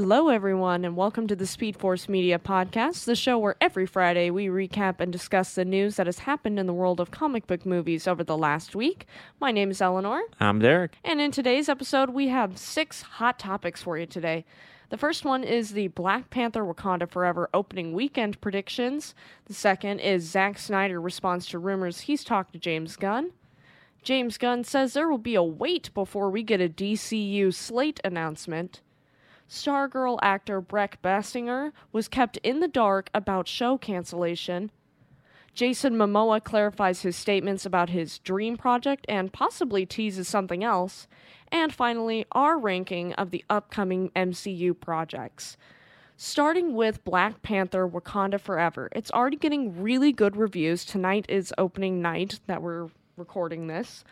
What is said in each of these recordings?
Hello, everyone, and welcome to the Speed Force Media Podcast, the show where every Friday we recap and discuss the news that has happened in the world of comic book movies over the last week. My name is Eleanor, I'm Derek. and in today's episode, we have six hot topics for you today. The first one is the Black Panther Wakanda Forever opening weekend predictions. The second is Zack Snyder responds to rumors he's talked to James Gunn. James Gunn says there will be a wait before we get a DCU slate announcement. Stargirl actor Brec Bassinger was kept in the dark about show cancellation. Jason Momoa clarifies his statements about his dream project and possibly teases something else. And finally, our ranking of the upcoming MCU projects. Starting with Black Panther Wakanda Forever. It's already getting really good reviews. Tonight is opening night that we're recording this.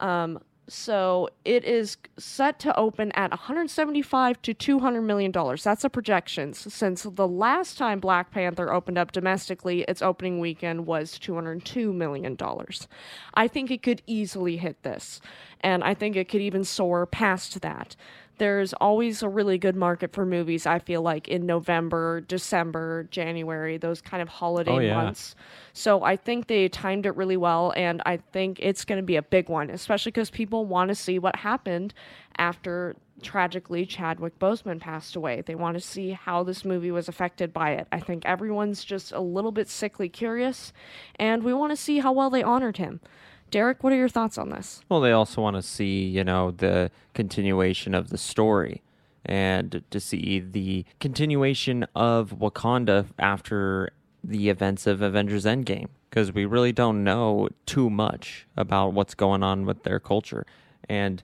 Um, so it is set to open at 175 to 200 million dollars. That's the projections. Since the last time Black Panther opened up domestically, its opening weekend was 202 million dollars. I think it could easily hit this, and I think it could even soar past that. There's always a really good market for movies, I feel like, in November, December, January, those kind of holiday Oh, yeah. months. So I think they timed it really well, and I think it's going to be a big one, especially because people want to see what happened after tragically Chadwick Boseman passed away. They want to see how this movie was affected by it. I think everyone's just a little bit sickly curious, and we want to see how well they honored him. Derek, what are your thoughts on this? Well, they also want to see, you know, the continuation of the story and to see the continuation of Wakanda after the events of Avengers Endgame because we really don't know too much about what's going on with their culture. And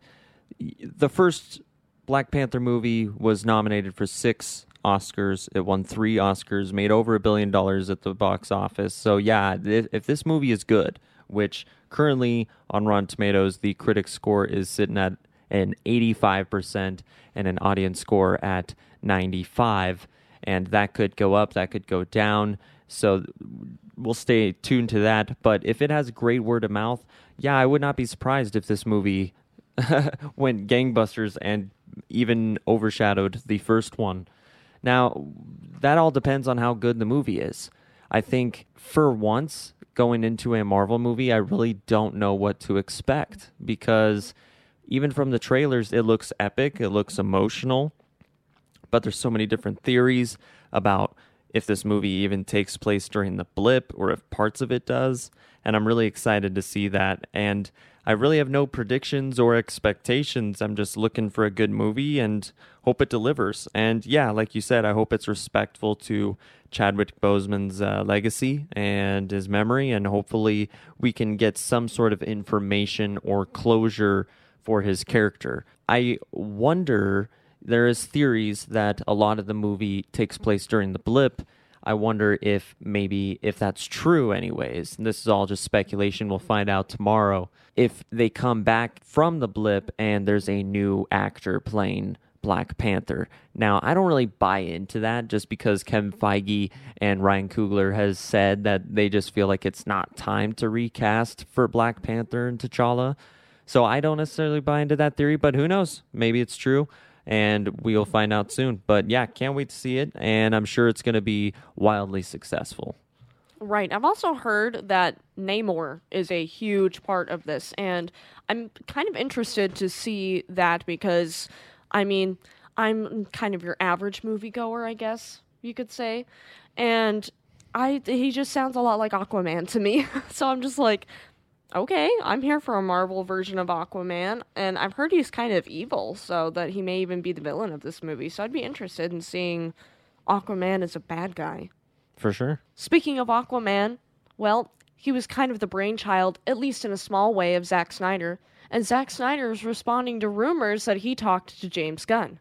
the first Black Panther movie was nominated for six Oscars. It won three Oscars, made over a billion dollars at the box office. So, yeah, if this movie is good, which currently on Rotten Tomatoes, the critic score is sitting at an 85% and an audience score at 95 and that could go up that could go down. So we'll stay tuned to that. But if it has great word of mouth yeah i would not be surprised if this movie went gangbusters and even overshadowed the first one. Now that all depends on how good the movie is. I think for once going into a marvel movie i really don't know what to expect because even from the trailers, it looks epic, it looks emotional, but there's so many different theories about if this movie even takes place during the blip or if parts of it does. And I'm really excited to see that. And I really have no predictions or expectations. I'm just looking for a good movie and hope it delivers. And yeah, like you said, I hope it's respectful to Chadwick Boseman's uh, legacy and his memory. And hopefully we can get some sort of information or closure for his character. I wonder there is theories that a lot of the movie takes place during the blip. I wonder if maybe if that's true anyways. This is all just speculation. We'll find out tomorrow. If they come back from the blip and there's a new actor playing Black Panther. Now, I don't really buy into that just because Kevin Feige and Ryan Coogler has said that they just feel like it's not time to recast for Black Panther and T'Challa. So I don't necessarily buy into that theory, but who knows? Maybe it's true and we'll find out soon. But yeah, can't wait to see it and I'm sure it's going to be wildly successful. Right. I've also heard that Namor is a huge part of this, and I'm kind of interested to see that because, I mean, I'm kind of your average moviegoer, I guess you could say, and I he just sounds a lot like Aquaman to me. so I'm just like, okay, I'm here for a Marvel version of Aquaman, and I've heard he's kind of evil, so that he may even be the villain of this movie. So I'd be interested in seeing Aquaman as a bad guy. For sure. Speaking of Aquaman, well, he was kind of the brainchild, at least in a small way, of Zack Snyder, and Zack Snyder is responding to rumors that he talked to James Gunn.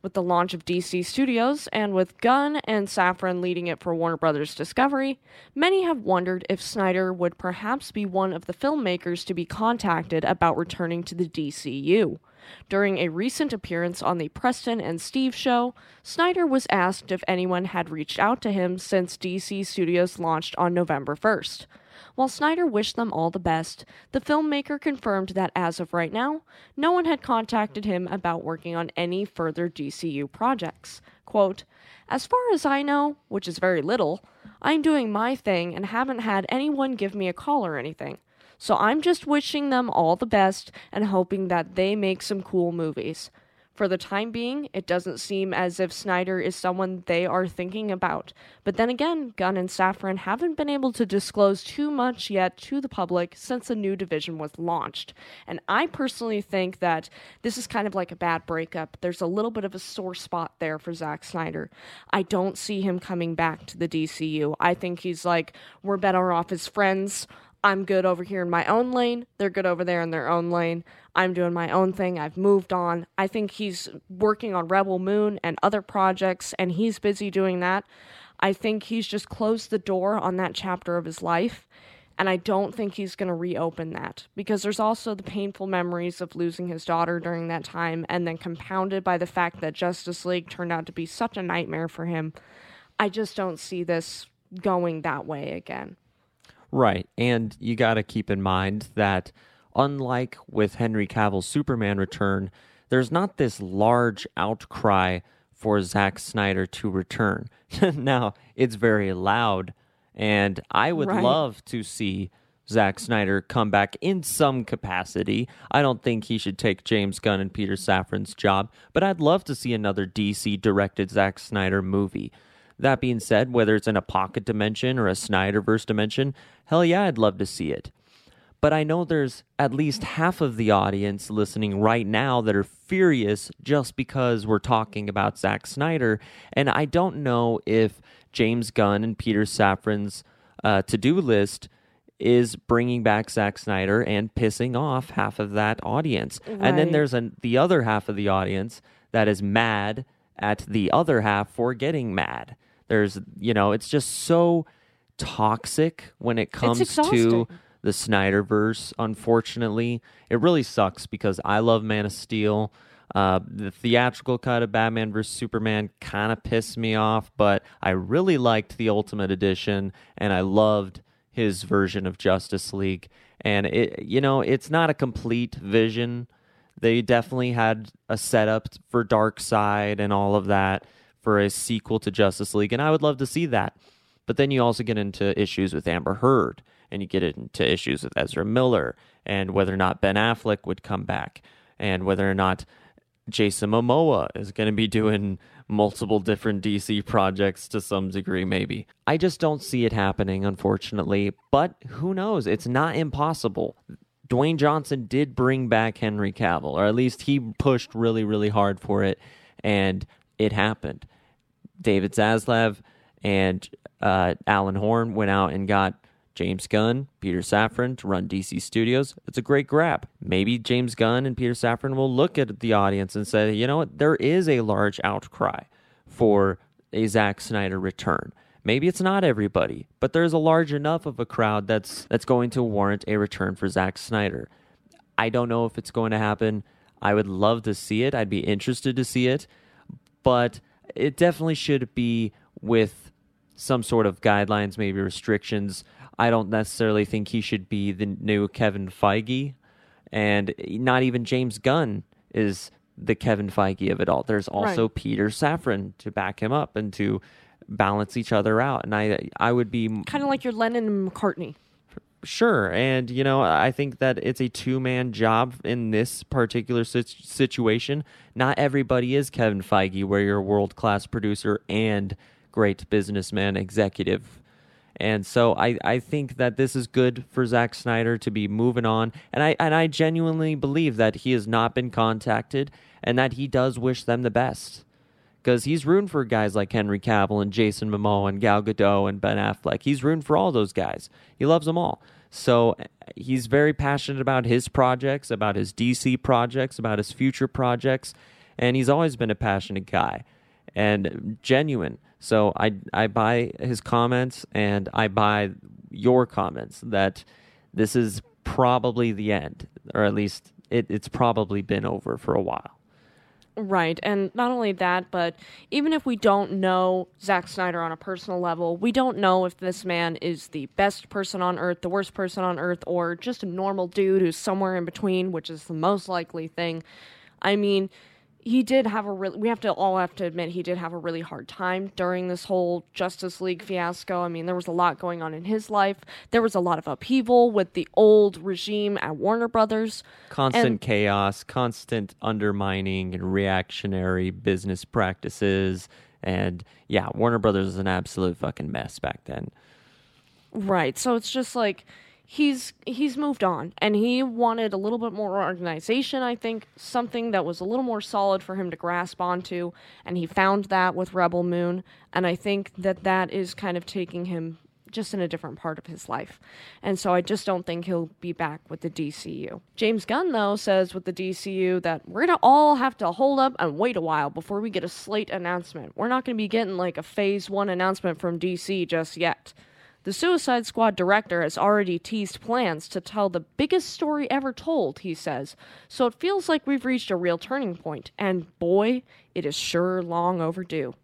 With the launch of DC Studios, and with Gunn and Safran leading it for Warner Brothers Discovery, many have wondered if Snyder would perhaps be one of the filmmakers to be contacted about returning to the DCU. During a recent appearance on the Preston and Steve show, Snyder was asked if anyone had reached out to him since DC Studios launched on November 1st. While Snyder wished them all the best, the filmmaker confirmed that as of right now, no one had contacted him about working on any further DCU projects. Quote, As far as I know, which is very little, I'm doing my thing and haven't had anyone give me a call or anything. So I'm just wishing them all the best and hoping that they make some cool movies. For the time being, it doesn't seem as if Snyder is someone they are thinking about. But then again, Gunn and Safran haven't been able to disclose too much yet to the public since the new division was launched. And I personally think that this is kind of like a bad breakup. There's a little bit of a sore spot there for Zack Snyder. I don't see him coming back to the DCU. I think he's like, we're better off as friends. I'm good over here in my own lane. They're good over there in their own lane. I'm doing my own thing. I've moved on. I think he's working on Rebel Moon and other projects, and he's busy doing that. I think he's just closed the door on that chapter of his life, and I don't think he's going to reopen that because there's also the painful memories of losing his daughter during that time, and then compounded by the fact that Justice League turned out to be such a nightmare for him. I just don't see this going that way again. Right. And you got to keep in mind that unlike with Henry Cavill's Superman return, there's not this large outcry for Zack Snyder to return. now, it's very loud, and I would right. love to see Zack Snyder come back in some capacity. I don't think he should take James Gunn and Peter Safran's job, but I'd love to see another DC directed Zack Snyder movie. That being said, whether it's in a pocket dimension or a Snyderverse dimension, hell yeah, I'd love to see it. But I know there's at least half of the audience listening right now that are furious just because we're talking about Zack Snyder. And I don't know if James Gunn and Peter Safran's uh, to do list is bringing back Zack Snyder and pissing off half of that audience. Right. And then there's an, the other half of the audience that is mad at the other half for getting mad. There's, you know, it's just so toxic when it comes to the Snyderverse. Unfortunately, it really sucks because I love Man of Steel. Uh, the theatrical cut of Batman vs Superman kind of pissed me off, but I really liked the Ultimate Edition, and I loved his version of Justice League. And it, you know, it's not a complete vision. They definitely had a setup for Darkseid and all of that for a sequel to Justice League, and I would love to see that. But then you also get into issues with Amber Heard and you get into issues with Ezra Miller and whether or not Ben Affleck would come back and whether or not Jason Momoa is going to be doing multiple different DC projects to some degree, maybe. I just don't see it happening, unfortunately, but who knows? It's not impossible. Dwayne Johnson did bring back Henry Cavill, or at least he pushed really, really hard for it, and it happened. David Zaslav and uh, Alan Horn went out and got James Gunn, Peter Safran to run DC Studios. It's a great grab. Maybe James Gunn and Peter Safran will look at the audience and say, you know what, there is a large outcry for a Zack Snyder return. Maybe it's not everybody, but there's a large enough of a crowd that's that's going to warrant a return for Zack Snyder. I don't know if it's going to happen. I would love to see it. I'd be interested to see it, but it definitely should be with some sort of guidelines, maybe restrictions I don't necessarily think he should be the new Kevin Feige, and not even James Gunn is the Kevin Feige of it all. There's also right. Peter Safran to back him up and to balance each other out. And I I would be kind of like your Lennon and McCartney. Sure, and you know I think that it's a two man job in this particular situation. Not everybody is Kevin Feige, where you're a world class producer and great businessman executive and so I, I think that this is good for Zack Snyder to be moving on. And I and I genuinely believe that he has not been contacted and that he does wish them the best. Because he's rooting for guys like Henry Cavill and Jason Momoa and Gal Gadot and Ben Affleck. He's rooting for all those guys. He loves them all. So eh, he's very passionate about his projects, about his DC projects, about his future projects, and he's always been a passionate guy and genuine. So I I buy his comments and I buy your comments that this is probably the end, or at least it, it's probably been over for a while. Right. And not only that, but even if we don't know Zack Snyder on a personal level, we don't know if this man is the best person on earth, the worst person on earth, or just a normal dude who's somewhere in between, which is the most likely thing. I mean, he did have a really we have to all have to admit he did have a really hard time during this whole Justice League fiasco. I mean, there was a lot going on in his life. There was a lot of upheaval with the old regime at Warner Brothers. Constant And- chaos, constant undermining and reactionary business practices. And yeah, Warner Brothers was an absolute fucking mess back then. Right. So it's just like he's he's moved on and he wanted a little bit more organization, I think, something that was a little more solid for him to grasp onto and he found that with Rebel Moon and I think that that is kind of taking him just in a different part of his life. And so I just don't think he'll be back with the DCU. James Gunn though says with the DCU that we're going to all have to hold up and wait a while before we get a slate announcement. We're not going to be getting like a phase 1 announcement from DC just yet. The Suicide Squad director has already teased plans to tell the biggest story ever told, he says, so it feels like we've reached a real turning point, and boy, it is sure long overdue.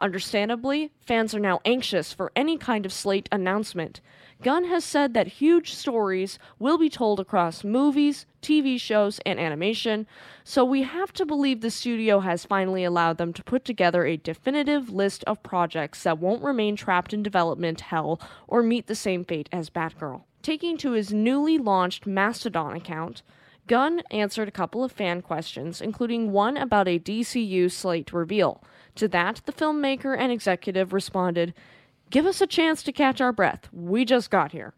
Understandably, fans are now anxious for any kind of slate announcement. Gunn has said that huge stories will be told across movies, TV shows, and animation, so we have to believe the studio has finally allowed them to put together a definitive list of projects that won't remain trapped in development hell or meet the same fate as Batgirl. Taking to his newly launched Mastodon account, Gunn answered a couple of fan questions, including one about a DCU slate reveal. To that, the filmmaker and executive responded, Give us a chance to catch our breath. We just got here.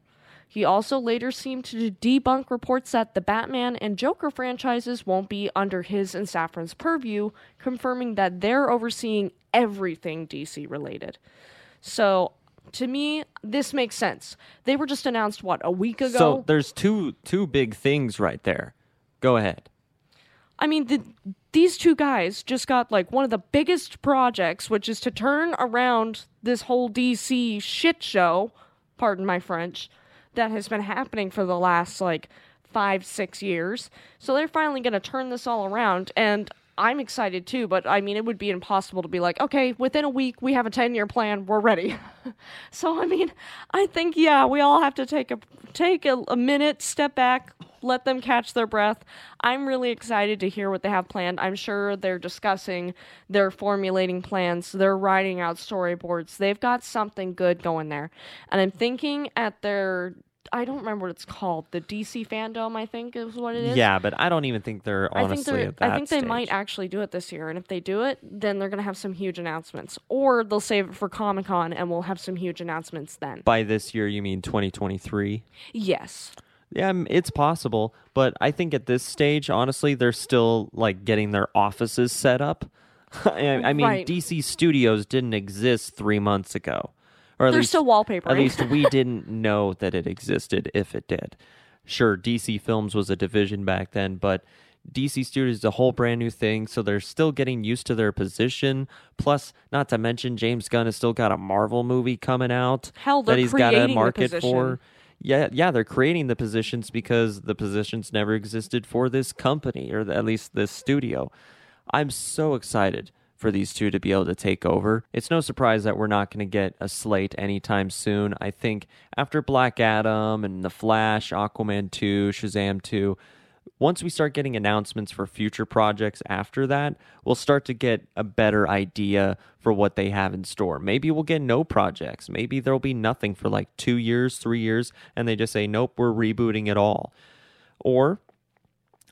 He also later seemed to debunk reports that the Batman and Joker franchises won't be under his and Safran's purview, confirming that they're overseeing everything DC related. So, to me, this makes sense. They were just announced, what, a week ago? So there's two two big things right there. Go ahead. I mean, the, these two guys just got like one of the biggest projects, which is to turn around this whole DC shit show, pardon my French, that has been happening for the last like five, six years. So they're finally going to turn this all around. And I'm excited too, but I mean, it would be impossible to be like, okay, within a week, we have a 10 year plan, we're ready. so, I mean, I think, yeah, we all have to take a, take a, a minute, step back, let them catch their breath. I'm really excited to hear what they have planned. I'm sure they're discussing, they're formulating plans, they're writing out storyboards. They've got something good going there. And I'm thinking at their I don't remember what it's called. The DC fandom, I think, is what it is. Yeah, but I don't even think they're I think honestly they're. at that I think they might actually do it this year, and if they do it, then they're gonna have some huge announcements, or they'll save it for Comic Con, and we'll have some huge announcements then. By this year, you mean 2023? Yes, Yeah, it's possible, but I think at this stage, honestly, they're still like getting their offices set up. I I mean, Right. DC Studios didn't exist three months ago, or at they're least still wallpapering. at least we didn't know that it existed if it did. Sure, DC Films was a division back then, but DC Studios is a whole brand new thing, so they're still getting used to their position. Plus, not to mention, James Gunn has still got a Marvel movie coming out Hell, they're that he's got to creating the market position. for. Yeah, yeah, they're creating the positions because the positions never existed for this company or at least this studio. I'm so excited for these two to be able to take over. It's no surprise that we're not going to get a slate anytime soon. I think after Black Adam and The Flash, Aquaman 2, Shazam 2, once we start getting announcements for future projects after that, we'll start to get a better idea for what they have in store. Maybe we'll get no projects. Maybe there'll be nothing for like two years, three years, and they just say, nope, we're rebooting it all. Or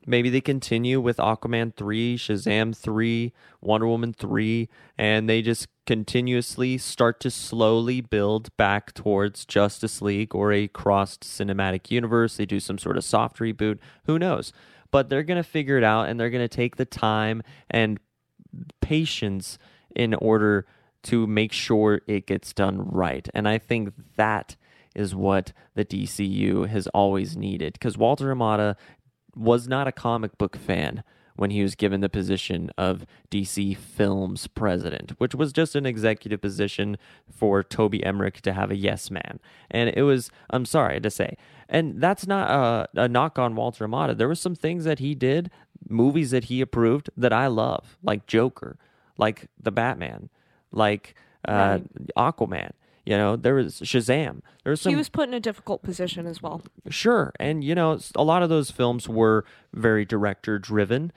maybe they continue with Aquaman 3, Shazam 3, Wonder Woman 3, and they just continuously start to slowly build back towards Justice League or a crossed cinematic universe. They do some sort of soft reboot. Who knows? But they're going to figure it out and they're going to take the time and patience in order to make sure it gets done right. And I think that is what the DCU has always needed because Walter Hamada was not a comic book fan when he was given the position of DC Films president, which was just an executive position for Toby Emmerich to have a yes man. And it was, I'm sorry to say, and that's not a, a knock on Walter Hamada. There were some things that he did movies that he approved that I love, like Joker, like the Batman, like uh, Aquaman. You know, there was Shazam. There was some he was put in a difficult position as well. Sure. And, you know, a lot of those films were very director driven.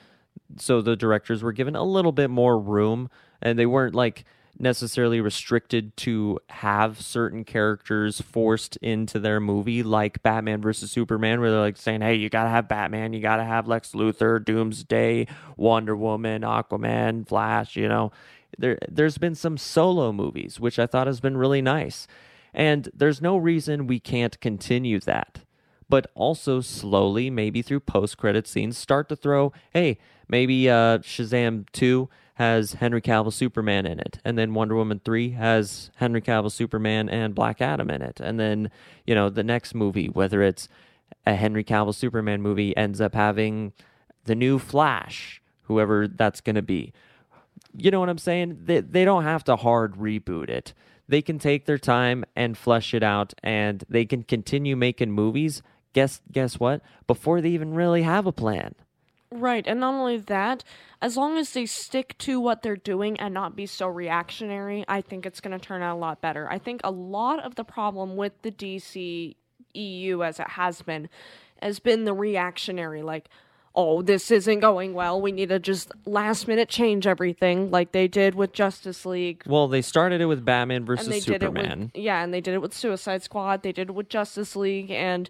So the directors were given a little bit more room and they weren't like necessarily restricted to have certain characters forced into their movie like Batman versus Superman where they're like saying, "Hey, you got to have Batman, you got to have Lex Luthor, Doomsday, Wonder Woman, Aquaman, Flash, you know." There there's been some solo movies which I thought has been really nice. And there's no reason we can't continue that but also slowly, maybe through post credit scenes, start to throw, hey, maybe uh, Shazam 2 has Henry Cavill Superman in it, and then Wonder Woman 3 has Henry Cavill Superman and Black Adam in it. And then, you know, the next movie, whether it's a Henry Cavill Superman movie, ends up having the new Flash, whoever that's going to be. You know what I'm saying? They, they don't have to hard reboot it. They can take their time and flesh it out, and they can continue making movies. Guess guess what? Before they even really have a plan. Right, and not only that, as long as they stick to what they're doing and not be so reactionary, I think it's going to turn out a lot better. I think a lot of the problem with the DC EU as it has been has been the reactionary like oh, this isn't going well. We need to just last minute change everything like they did with Justice League. Well, they started it with Batman And versus they did it Superman. with yeah, and they did it with Suicide Squad. They did it with Justice League, and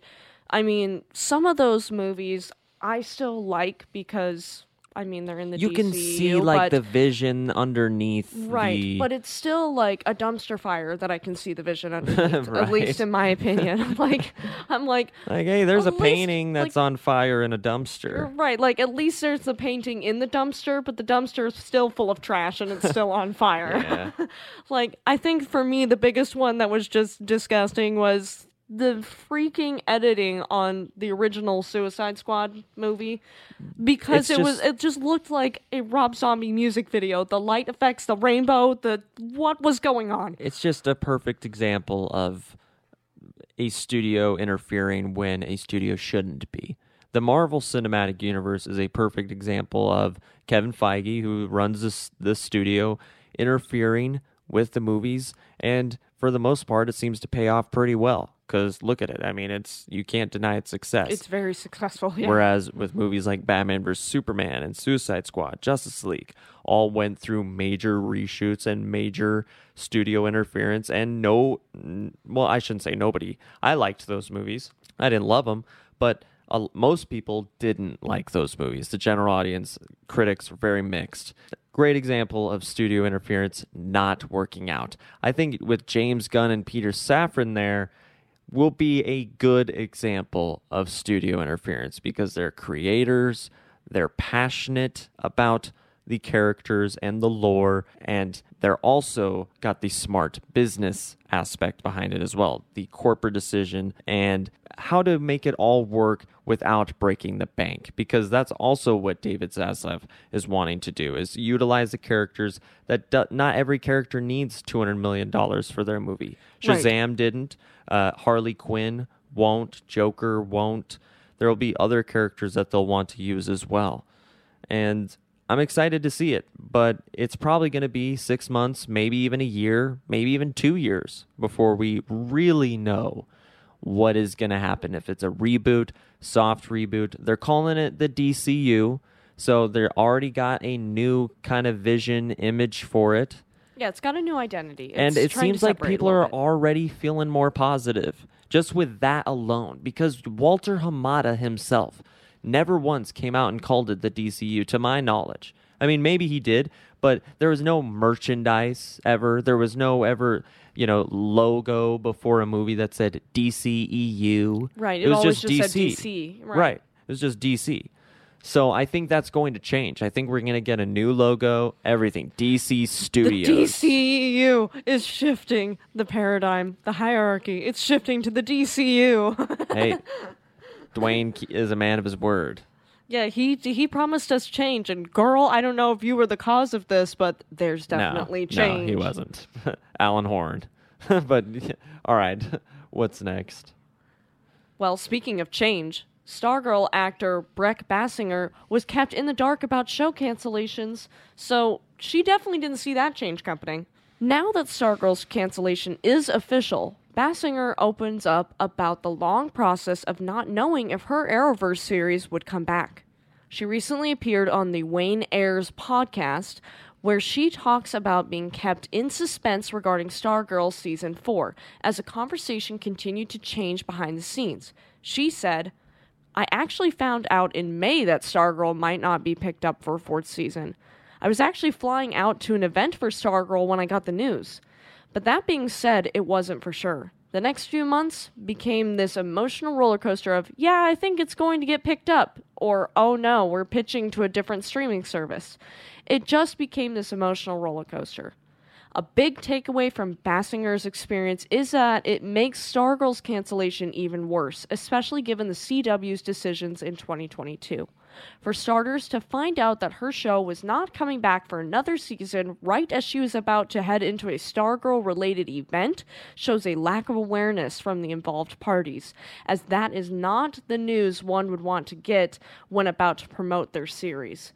I mean, some of those movies I still like because I mean they're in the you can see like the vision underneath right, the but it's still like a dumpster fire that I can see the vision underneath. At least in my opinion, like I'm like like hey, there's a least, painting that's like- on fire in a dumpster. Right, like at least there's a painting in the dumpster, but the dumpster is still full of trash and it's still on fire. Like I think for me the biggest one that was just disgusting was the freaking editing on the original Suicide Squad movie because It's it was just- it just looked like a Rob Zombie music video. The light effects, the rainbow, the what was going on? It's just a perfect example of a studio interfering when a studio shouldn't be. The Marvel Cinematic Universe is a perfect example of Kevin Feige, who runs this the studio, interfering with the movies, and for the most part, it seems to pay off pretty well. Because look at it, I mean, it's you can't deny its success. It's very successful. Yeah. Whereas with movies like Batman vs Superman and Suicide Squad, Justice League, all went through major reshoots and major studio interference, and no, n- well, I shouldn't say nobody. I liked those movies. I didn't love them, but most people didn't like those movies. The general audience, critics were very mixed. Great example of studio interference not working out. I think with James Gunn and Peter Safran there, will be a good example of studio interference because they're creators, they're passionate about the characters and the lore, and they're also got the smart business aspect behind it as well the corporate decision and how to make it all work without breaking the bank because that's also what David Zaslav is wanting to do is utilize the characters that do, not every character needs 200 million dollars for their movie. Right. Shazam didn't. Uh, Harley Quinn won't. Joker won't. There will be other characters that they'll want to use as well. And I'm excited to see it, but it's probably going to be six months, maybe even a year, maybe even two years before we really know what is going to happen. If it's a reboot, soft reboot, they're calling it the DCU. So they're already got a new kind of vision image for it yeah, it's got a new identity. and it seems like people are bit. already feeling more positive just with that alone because Walter Hamada himself never once came out and called it the DCU to my knowledge. I mean maybe he did, but there was no merchandise ever. There was no ever, you know, logo before a movie that said DCEU. Right, It, it was just DC. DC, right. right. It was just DC. So I think that's going to change. I think we're going to get a new logo, everything. DC Studios. The. DCEU is shifting the paradigm, the hierarchy. It's shifting to the DCU. hey, Dwayne is a man of his word. yeah, he he promised us change, and girl, I don't know if you were the cause of this, but there's definitely no, change. No, he wasn't. Alan Horn. but all right, what's next? Well, speaking of change, Stargirl actor Brec Bassinger was kept in the dark about show cancellations, so she definitely didn't see that change coming. Now that Stargirl's cancellation is official, Bassinger opens up about the long process of not knowing if her Arrowverse series would come back. She recently appeared on the Wayne Ayers podcast, where she talks about being kept in suspense regarding Stargirl season 4 as the conversation continued to change behind the scenes. She said, I actually found out in May that Stargirl might not be picked up for a fourth season. I was actually flying out to an event for Stargirl when I got the news. But that being said, it wasn't for sure. The next few months became this emotional roller coaster of, yeah, I think it's going to get picked up, or oh no, we're pitching to a different streaming service. It just became this emotional roller coaster. A big takeaway from Bassinger's experience is that it makes Stargirl's cancellation even worse, especially given the CW's decisions in 2022. For starters, to find out that her show was not coming back for another season right as she was about to head into a Stargirl related event shows a lack of awareness from the involved parties, as that is not the news one would want to get when about to promote their series.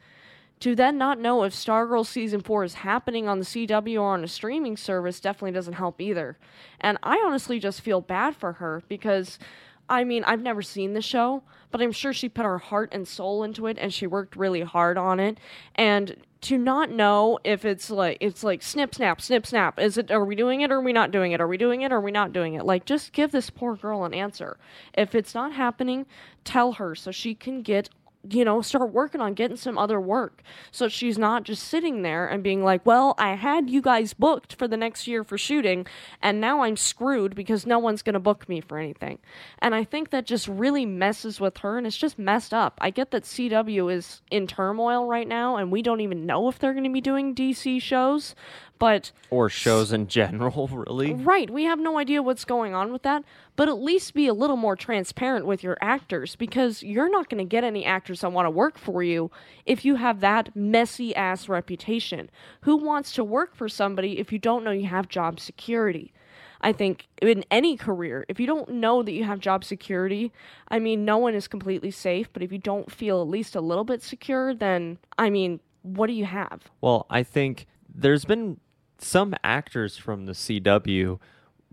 To then not know if Stargirl season 4 is happening on the CW or on a streaming service definitely doesn't help either. And I honestly just feel bad for her because I mean, I've never seen the show, but I'm sure she put her heart and soul into it and she worked really hard on it. And to not know if it's like it's like snip snap snip snap. Is it are we doing it or are we not doing it? Are we doing it or are we not doing it? Like just give this poor girl an answer. If it's not happening tell her so she can get you know, start working on getting some other work. So she's not just sitting there and being like, well, I had you guys booked for the next year for shooting, and now I'm screwed because no one's going to book me for anything. And I think that just really messes with her, and it's just messed up. I get that CW is in turmoil right now, and we don't even know if they're going to be doing DC shows, but or shows in general really. Right we have no idea what's going on with that but at least be a little more transparent with your actors because you're not going to get any actors that want to work for you if you have that messy ass reputation. Who wants to work for somebody if you don't know you have job security? I think in any career, if you don't know that you have job security, I mean, no one is completely safe, but if you don't feel at least a little bit secure, then, I mean, what do you have? Well, I think there's been some actors from the CW,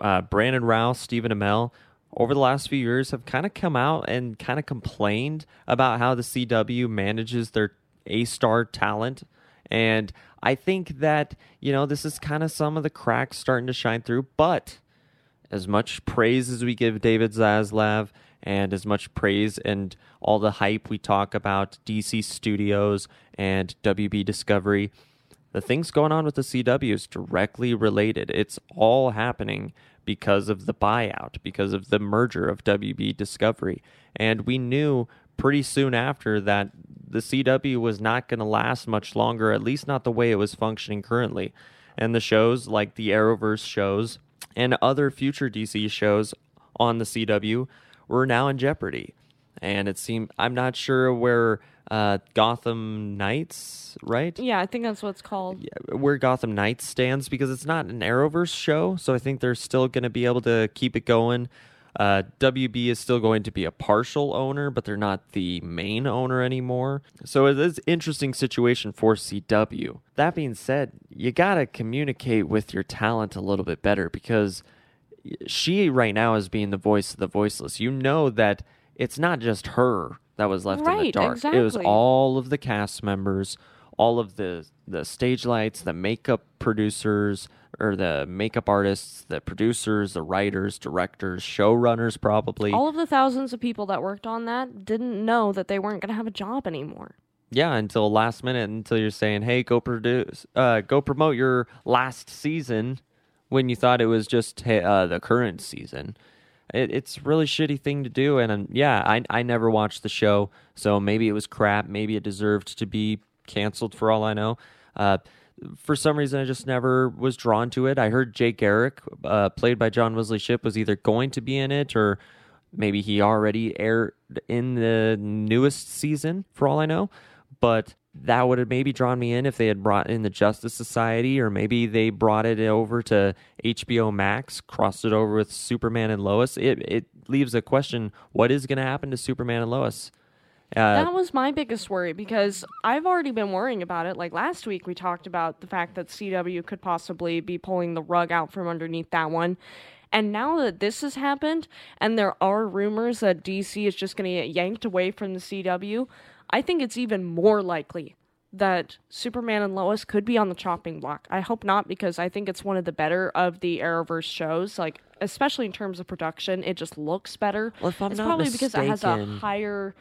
uh, Brandon Routh, Stephen Amell, over the last few years have kind of come out and kind of complained about how the CW manages their A star talent. And I think that, you know, this is kind of some of the cracks starting to shine through. But as much praise as we give David Zaslav and as much praise and all the hype we talk about DC Studios and WB Discovery, the things going on with the CW is directly related. It's all happening because of the buyout, because of the merger of WB Discovery. And we knew pretty soon after that the CW was not going to last much longer, at least not the way it was functioning currently. And the shows like the Arrowverse shows and other future DC shows on the CW were now in jeopardy. And it seemed, I'm not sure where uh, Gotham Knights, right? Yeah, I think that's what it's called. Yeah, where Gotham Knights stands because it's not an Arrowverse show, so I think they're still going to be able to keep it going. Uh, WB is still going to be a partial owner, but they're not the main owner anymore. So it is interesting situation for CW. That being said, you got to communicate with your talent a little bit better because she right now is being the voice of the voiceless. You know that it's not just her that was left right, in the dark. Exactly. It was all of the cast members, all of the the stage lights, the makeup producers or the makeup artists, the producers, the writers, directors, showrunners probably. All of the thousands of people that worked on that didn't know that they weren't going to have a job anymore. Yeah, until last minute until you're saying, "Hey, go produce uh go promote your last season." When you thought it was just uh, the current season, it, it's a really shitty thing to do. And um, yeah, I I never watched the show, so maybe it was crap. Maybe it deserved to be canceled for all I know. Uh, for some reason, I just never was drawn to it. I heard Jake Garrick, uh, played by John Wesley Shipp, was either going to be in it or maybe he already aired in the newest season, for all I know. But that would have maybe drawn me in if they had brought in the Justice Society, or maybe they brought it over to HBO Max, crossed it over with Superman and Lois. It it leaves a question: What is going to happen to Superman and Lois? Uh, that was my biggest worry because I've already been worrying about it. Like last week, we talked about the fact that CW could possibly be pulling the rug out from underneath that one. And now that this has happened, and there are rumors that DC is just going to get yanked away from the CW, I think it's even more likely that Superman and Lois could be on the chopping block. I hope not because I think it's one of the better of the Arrowverse shows. Like especially in terms of production, it just looks better. Well, if I'm it's not probably mistaken, because it has a higher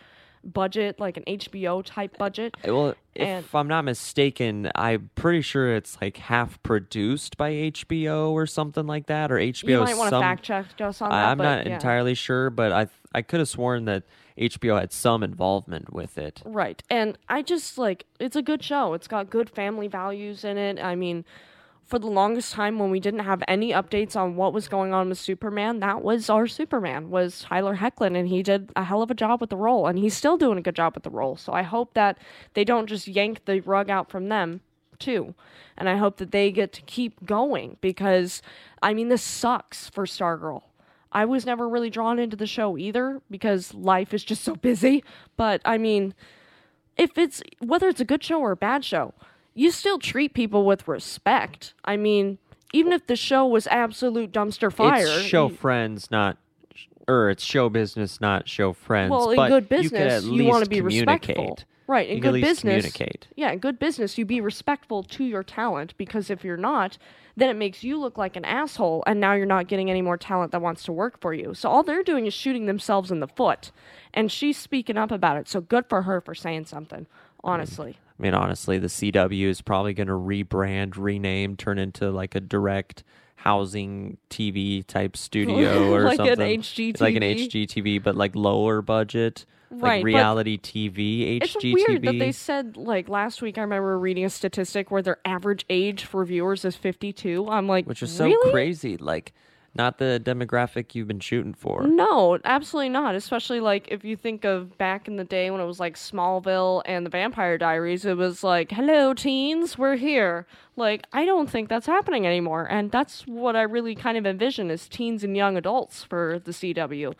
budget, like an HBO type budget. Uh, well, And- if I'm not mistaken, I'm pretty sure it's like half produced by HBO or something like that, or HBO. You might want to fact check us on that. I'm but not yeah. entirely sure, but I I could have sworn that HBO had some involvement with it. Right. And I just like it's a good show. It's got good family values in it. I mean, for the longest time when we didn't have any updates on what was going on with Superman, that was our Superman was Tyler Hoechlin and he did a hell of a job with the role and he's still doing a good job with the role. So I hope that they don't just yank the rug out from them too. And I hope that they get to keep going because I mean this sucks for Stargirl. I was never really drawn into the show either because life is just so busy, but I mean if it's whether it's a good show or a bad show, you still treat people with respect. I mean, even if the show was absolute dumpster fire, It's show you- friends, not or it's show business, not show friends. well, in good business, at you, want to be respectful. Right, in You good business, communicate. yeah, in good business, you be respectful to your talent because if you're not, then it makes you look like an asshole, and now you're not getting any more talent that wants to work for you. So all they're doing is shooting themselves in the foot, and she's speaking up about it. So good for her for saying something. Mm. Honestly, I mean, honestly, the CW is probably going to rebrand, rename, turn into like a direct housing TV type studio or Like an something. HGTV? Like an HGTV, but like lower budget, Right, like reality TV, HGTV. It's weird that they said like last week. I remember reading a statistic where their average age for viewers is 52. I'm like, which is so really? crazy. Like, not the demographic you've been shooting for. No, absolutely not. Especially like if you think of back in the day when it was like Smallville and the Vampire Diaries, it was like, "Hello, teens, we're here." Like, I don't think that's happening anymore, and that's what I really kind of envision as teens and young adults for the CW.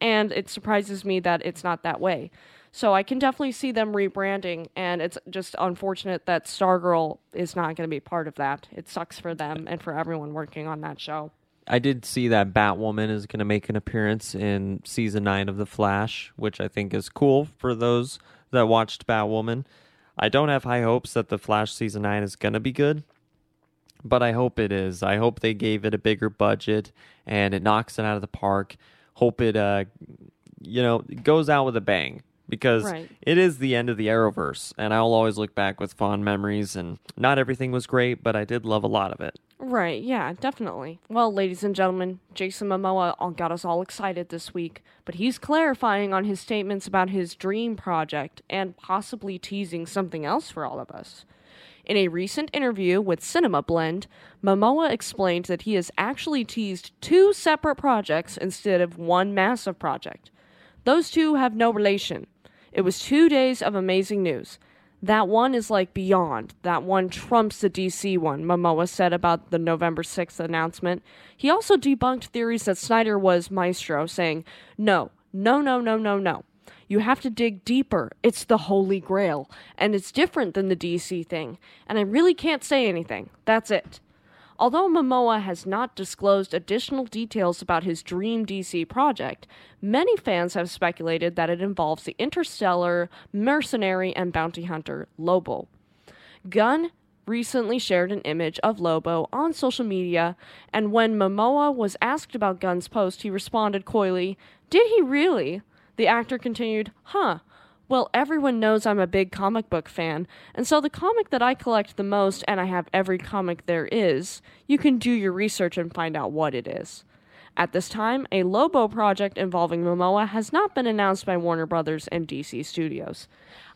And it surprises me that it's not that way. So I can definitely see them rebranding, and it's just unfortunate that Stargirl is not going to be part of that. It sucks for them and for everyone working on that show. I did see that Batwoman is going to make an appearance in season nine of The Flash, which I think is cool for those that watched Batwoman. I don't have high hopes that The Flash season nine is going to be good, but I hope it is. I hope they gave it a bigger budget and it knocks it out of the park. Hope it, uh, you know, goes out with a bang because Right. it is the end of the Arrowverse, and I'll always look back with fond memories. And not everything was great, but I did love a lot of it. Right, yeah, definitely. Well, ladies and gentlemen, Jason Momoa got us all excited this week, but he's clarifying on his statements about his dream project and possibly teasing something else for all of us. In a recent interview with Cinema Blend, Momoa explained that he has actually teased two separate projects instead of one massive project. Those two have no relation. It was two days of amazing news. That one is like beyond. That one trumps the DC one, Momoa said about the November 6th announcement. He also debunked theories that Snyder was Maestro, saying, No, no, no, no, no, no. You have to dig deeper. It's the Holy Grail, and it's different than the DC thing. And I really can't say anything. That's it. Although Momoa has not disclosed additional details about his dream DC project, many fans have speculated that it involves the interstellar mercenary and bounty hunter Lobo. Gunn recently shared an image of Lobo on social media, and when Momoa was asked about Gunn's post, he responded coyly, Did he really? The actor continued, Huh. Well, everyone knows I'm a big comic book fan, and so the comic that I collect the most, and I have every comic there is, you can do your research and find out what it is. At this time, a Lobo project involving Momoa has not been announced by Warner Brothers and DC Studios.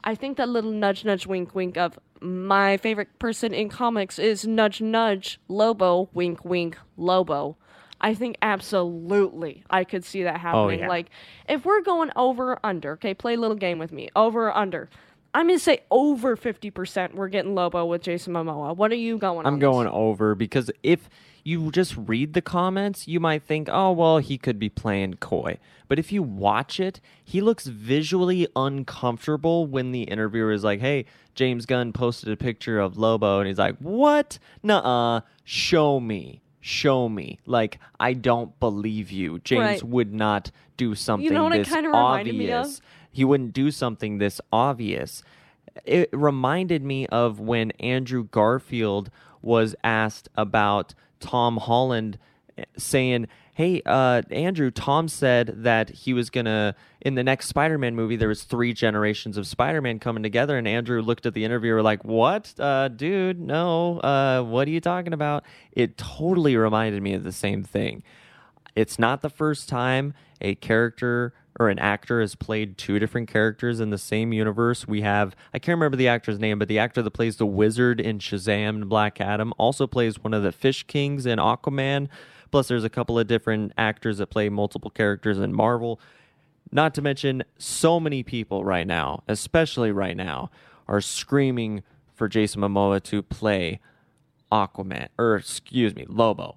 I think that little nudge, nudge, wink, wink of my favorite person in comics is nudge, nudge, Lobo, wink, wink, Lobo. I think absolutely I could see that happening. yeah. Like, if we're going over or under, okay, play a little game with me. Over or under. I'm gonna say over fifty percent. We're getting Lobo with Jason Momoa. What are you going? I'm going This? over because if you just read the comments, you might think, oh, well, he could be playing coy. But if you watch it, he looks visually uncomfortable when the interviewer is like, hey, James Gunn posted a picture of Lobo. And he's like, what? Nuh uh, show me. Show me. Like, I don't believe you. James Right. would not do something what it this kinda reminded me of? obvious. He wouldn't do something this obvious it reminded me of when Andrew Garfield was asked about Tom Holland saying, "Hey, uh, Andrew, Tom said that he was gonna in the next Spider-Man movie. There was three generations of Spider-Man coming together." And Andrew looked at the interviewer like, "What, uh, dude? No, uh, what are you talking about?" It totally reminded me of the same thing. It's not the first time a character or an actor has played two different characters in the same universe. We have, I can't remember the actor's name, but the actor that plays the wizard in Shazam and Black Adam also plays one of the Fish Kings in Aquaman. Plus, there's a couple of different actors that play multiple characters in Marvel. Not to mention, so many people right now, especially right now, are screaming for Jason Momoa to play Aquaman, or excuse me, Lobo.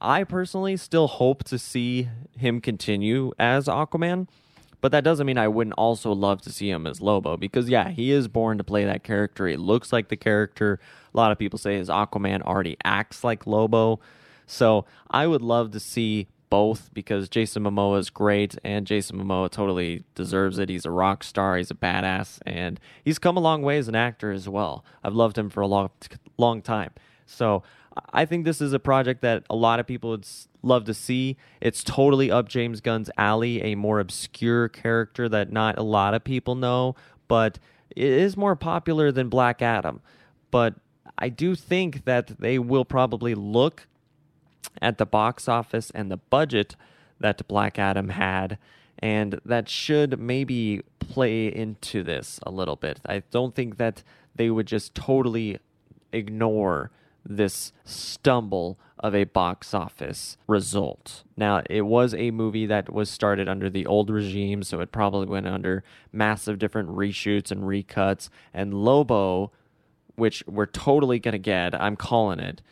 I personally still hope to see him continue as Aquaman, but that doesn't mean I wouldn't also love to see him as Lobo because, yeah, he is born to play that character. He looks like the character. A lot of people say his Aquaman already acts like Lobo. So I would love to see both because Jason Momoa is great and Jason Momoa totally deserves it. He's a rock star, he's a badass, and he's come a long way as an actor as well. I've loved him for a long, long time. So I think this is a project that a lot of people would love to see. It's totally up James Gunn's alley, a more obscure character that not a lot of people know, but it is more popular than Black Adam. But I do think that they will probably look at the box office and the budget that Black Adam had, and that should maybe play into this a little bit. I don't think that they would just totally ignore this stumble of a box office result. Now, it was a movie that was started under the old regime, so it probably went under massive different reshoots and recuts. And Lobo, which we're totally going to get, I'm calling it,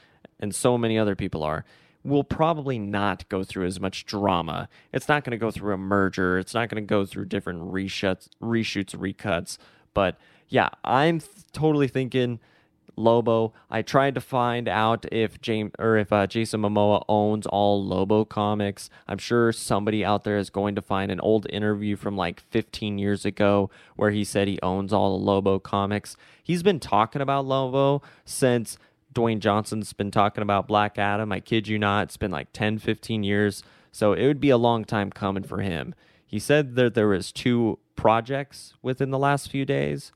and so many other people are, will probably not go through as much drama. It's not going to go through a merger. It's not going to go through different reshoots, reshoots, recuts. But yeah, I'm th- totally thinking Lobo. I tried to find out if James or if uh, Jason Momoa owns all Lobo comics. I'm sure somebody out there is going to find an old interview from like 15 years ago where he said he owns all the Lobo comics. He's been talking about Lobo since Dwayne Johnson's been talking about Black Adam. I kid you not, it's been like 10, 15 years. So it would be a long time coming for him. He said that there was two projects within the last few days.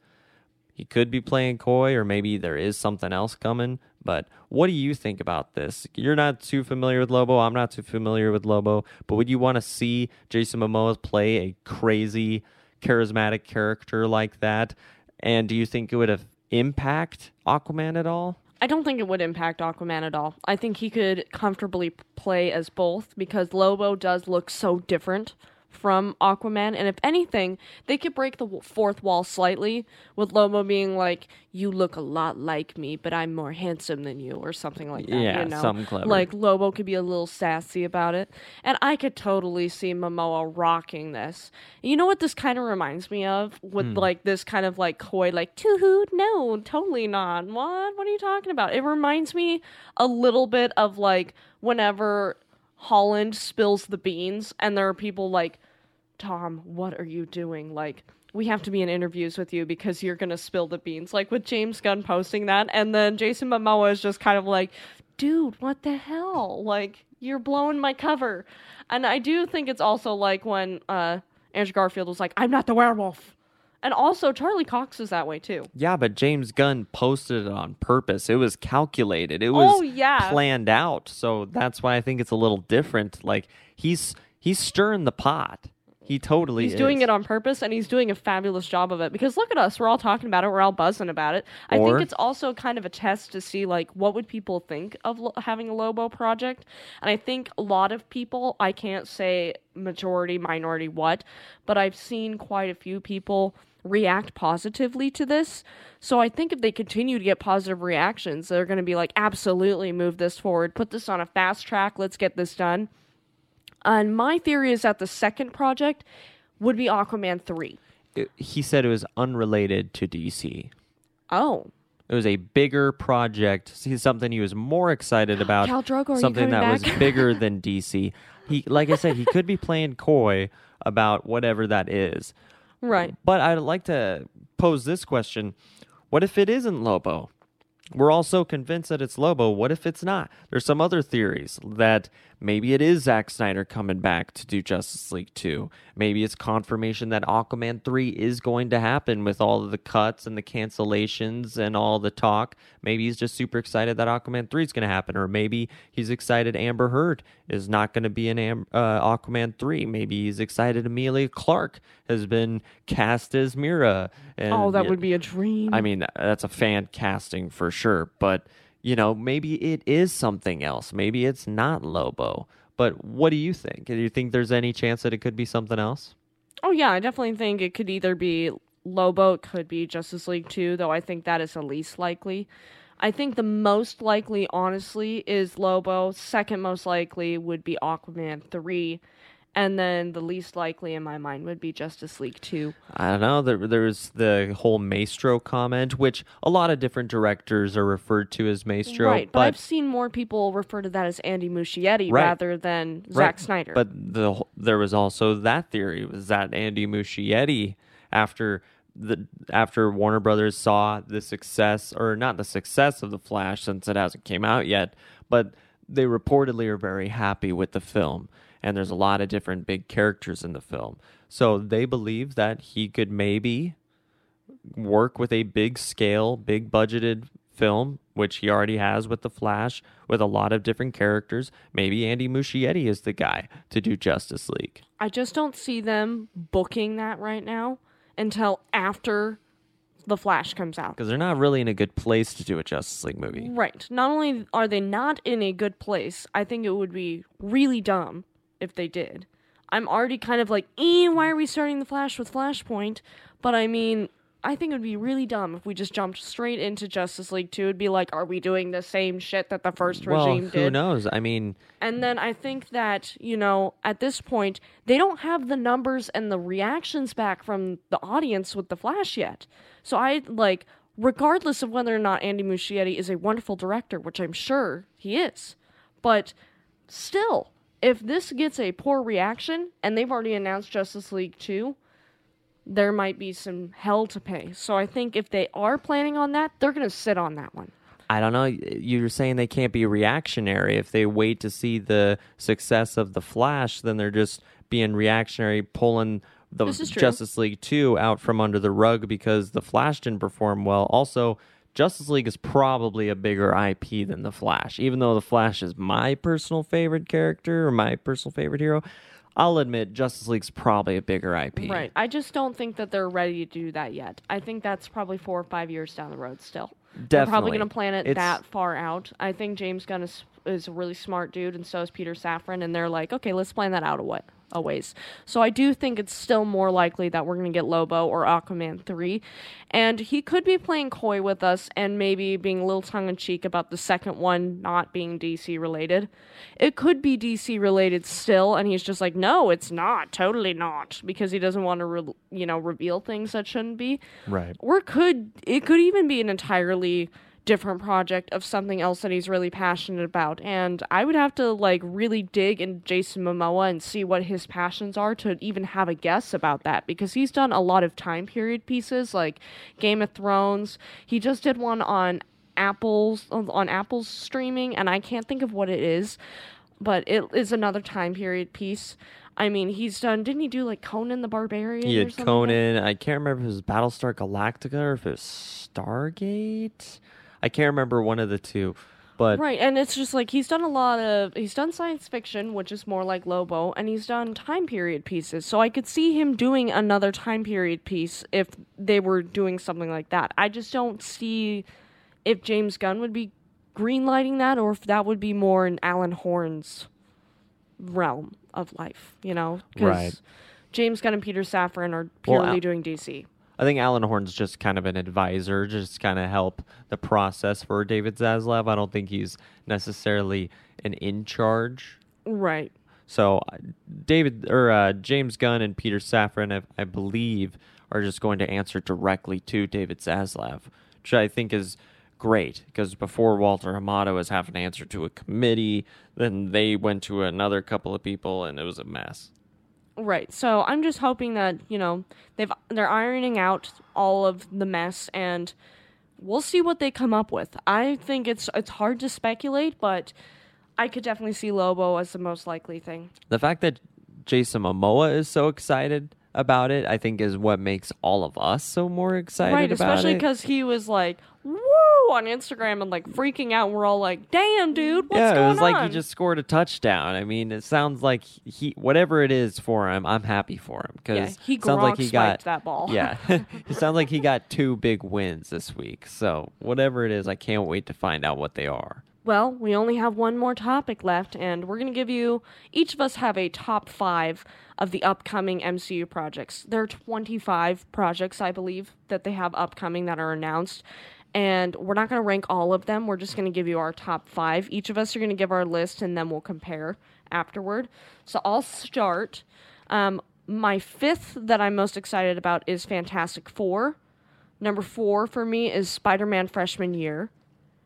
He could be playing coy, or maybe there is something else coming. But what do you think about this? You're not too familiar with Lobo. I'm not too familiar with Lobo. But would you want to see Jason Momoa play a crazy, charismatic character like that? And do you think it would have impact Aquaman at all? I don't think it would impact Aquaman at all. I think he could comfortably play as both because Lobo does look so different from Aquaman. And if anything, they could break the fourth wall slightly with Lobo being like, "You look a lot like me, but I'm more handsome than you," or something like that. Yeah, you know? something clever. Like Lobo could be a little sassy about it, and I could totally see Momoa rocking this. You know what this kind of reminds me of with hmm. like this kind of like coy, like "too hoot, no, totally not. What? What are you talking about?" It reminds me a little bit of like whenever Holland spills the beans, and there are people like, Tom, what are you doing? Like, we have to be in interviews with you because you're gonna spill the beans. Like with James Gunn posting that, and then Jason Momoa is just kind of like, dude, what the hell? Like, you're blowing my cover. And I do think it's also like when uh Andrew Garfield was like, I'm not the werewolf. And also Charlie Cox is that way too. Yeah, but James Gunn posted it on purpose. It was calculated. It was Oh, yeah. planned out. So that's why I think it's a little different. Like he's he's stirring the pot. He totally is. He's doing it on purpose and he's doing a fabulous job of it because look at us, we're all talking about it, we're all buzzing about it. I Or- think it's also kind of a test to see like what would people think of lo- having a Lobo project. And I think a lot of people, I can't say majority, minority what, but I've seen quite a few people react positively to this. So I think if they continue to get positive reactions, they're going to be like, absolutely move this forward, put this on a fast track, let's get this done. And my theory is that the second project would be Aquaman 3. It- he said it was unrelated to DC. Oh, It was a bigger project, something he was more excited about. Khal Drogo, something that was bigger than DC. He, like I said, he could be playing coy about whatever that is. right. But I'd like to pose this question: What if it isn't Lobo? We're all so convinced that it's Lobo. What if it's not? There's some other theories that maybe it is Zack Snyder coming back to do Justice League 2. Maybe it's confirmation that Aquaman 3 is going to happen with all of the cuts and the cancellations and all the talk. Maybe he's just super excited that Aquaman 3 is going to happen. Or maybe he's excited Amber Heard is not going to be in Am- uh, Aquaman 3. Maybe he's excited Emilia Clarke has been cast as Mera. And, Oh, that would be a dream. I mean, that's a fan casting for sure, but you know, maybe it is something else. Maybe it's not Lobo. But what do you think? Do you think there's any chance that it could be something else? Oh yeah, I definitely think it could either be Lobo, it could be Justice League 2, though I think that is the least likely. I think the most likely, honestly, is Lobo. Second most likely would be Aquaman 3. And then the least likely in my mind would be Justice League 2. I don't know. There, there's the whole Maestro comment, which a lot of different directors are referred to as Maestro. right, but, but I've seen more people refer to that as Andy Muschietti Right. rather than Right, Zack Snyder. But the there was also that theory was that Andy Muschietti after the after Warner Brothers saw the success or not the success of the Flash since it hasn't came out yet, but they reportedly are very happy with the film and there's a lot of different big characters in the film. So they believe that he could maybe work with a big scale, big budgeted film, which he already has with The Flash, with a lot of different characters. Maybe Andy Muschietti is the guy to do Justice League. I just don't see them booking that right now until after The Flash comes out. Because they're not really in a good place to do a Justice League movie. Right. Not only are they not in a good place, I think it would be really dumb if they did. I'm already kind of like, eh, why are we starting the Flash with Flashpoint? But I mean, I think it would be really dumb if we just jumped straight into Justice League 2. It'd be like, are we doing the same shit that the first Well, regime who did? Who knows? I mean, And then I think that, you know, at this point, they don't have the numbers and the reactions back from the audience with The Flash yet. So I, like, regardless of whether or not Andy Muschietti is a wonderful director, which I'm sure he is, but still, if this gets a poor reaction, and they've already announced Justice League 2, there might be some hell to pay. So I think if they are planning on that, they're going to sit on that one. I don't know. You're saying they can't be reactionary. If they wait to see the success of The Flash, then they're just being reactionary, pulling the This is true. Justice League 2 out from under the rug because The Flash didn't perform well. Also, Justice League is probably a bigger IP than The Flash. Even though The Flash is my personal favorite character or my personal favorite hero, I'll admit Justice League's probably a bigger IP. Right. I just don't think that they're ready to do that yet. I think that's probably four or five years down the road still. They're probably Definitely. going to plan it It's- that far out. I think James Gunn is, is a really smart dude, and so is Peter Safran, and they're like, okay, let's plan that out a, way, a ways. So I do think it's still more likely that we're going to get Lobo or Aquaman 3. And he could be playing coy with us and maybe being a little tongue in cheek about the second one not being DC related. It could be DC related still, and he's just like, no, it's not, totally not, because he doesn't want to, re- you know, reveal things that shouldn't be Right. or could it could even be an entirely different project of something else that he's really passionate about and i would have to like really dig into jason momoa and see what his passions are to even have a guess about that because he's done a lot of time period pieces like game of thrones he just did one on apple's on apple's streaming and i can't think of what it is but it is another time period piece i mean he's done didn't he do like conan the barbarian He or had? Conan. I can't remember if it was Battlestar Galactica or if it was Stargate. I can't remember one of the two. But Right, and it's just like he's done a lot of he's done science fiction, which is more like Lobo, and he's done time period pieces. So I could see him doing another time period piece if they were doing something like that. I just don't see if James Gunn would be greenlighting that or if that would be more in Alan Horn's realm of life, you know? Right. James Gunn and Peter Safran are Well, purely Al- doing DC. I think Alan Horn's just kind of an advisor, just kind of help the process for David Zaslav. I don't think he's necessarily an in charge. Right. So David or uh, James Gunn and Peter Safran, I, I believe, are just going to answer directly to David Zaslav, which I think is great because before Walter Hamada was having to answer to a committee, then they went to another couple of people, and it was a mess. Right. So I'm just hoping that you know they've they're ironing out all of the mess, and we'll see what they come up with. I think it's it's hard to speculate, but I could definitely see Lobo as the most likely thing. The fact that Jason Momoa is so excited about it, I think, is what makes all of us so more excited about it. right, especially because he was like! On Instagram and like freaking out. And we're all like, "Damn, dude, what's yeah, going it was like he just scored a touchdown. I mean, it sounds like he whatever it is for him, I'm happy for him yeah, because he sounds like he got that ball. yeah, it sounds like he got two big wins this week. So whatever it is, I can't wait to find out what they are. Well, we only have one more topic left, and we're going to give you each of us have a top five of the upcoming MCU projects. There are 25 projects, I believe, that they have upcoming that are announced. And we're not going to rank all of them. We're just going to give you our top five. Each of us are going to give our list, and then we'll compare afterward. So I'll start. Um, my fifth that I'm most excited about is Fantastic Four. Number four for me is Spider Man Freshman Year.